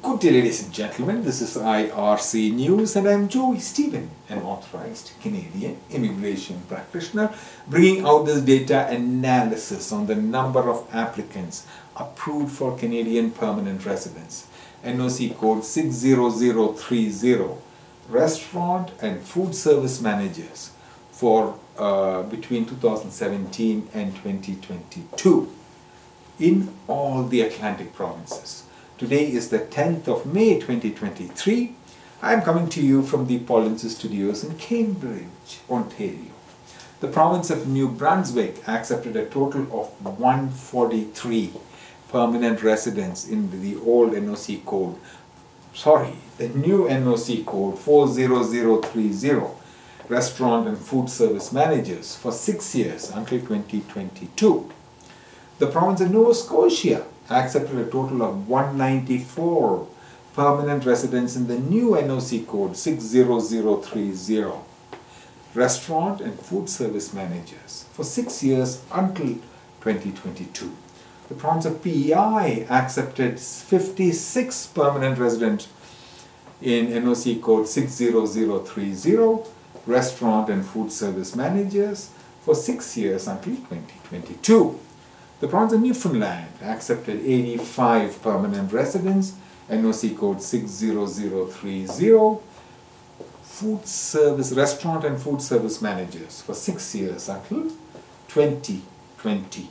Good day, ladies and gentlemen. This is IRC News, and I'm Joy Stephen, an authorized Canadian immigration practitioner, bringing out this data analysis on the number of applicants approved for Canadian permanent residence. NOC code 60030, restaurant and food service managers for uh, between 2017 and 2022 in all the Atlantic provinces. Today is the 10th of May 2023. I am coming to you from the Polinsys Studios in Cambridge, Ontario. The province of New Brunswick accepted a total of 143 permanent residents in the old NOC code. Sorry, the new NOC code 40030 restaurant and food service managers for six years until 2022. The province of Nova Scotia accepted a total of 194 permanent residents in the new NOC code 60030 restaurant and food service managers for six years until 2022. The province of PEI accepted 56 permanent residents in NOC code 60030 restaurant and food service managers for six years until 2022. The province of Newfoundland accepted 85 permanent residents, NOC code 60030, food service, restaurant and food service managers for six years until 2022.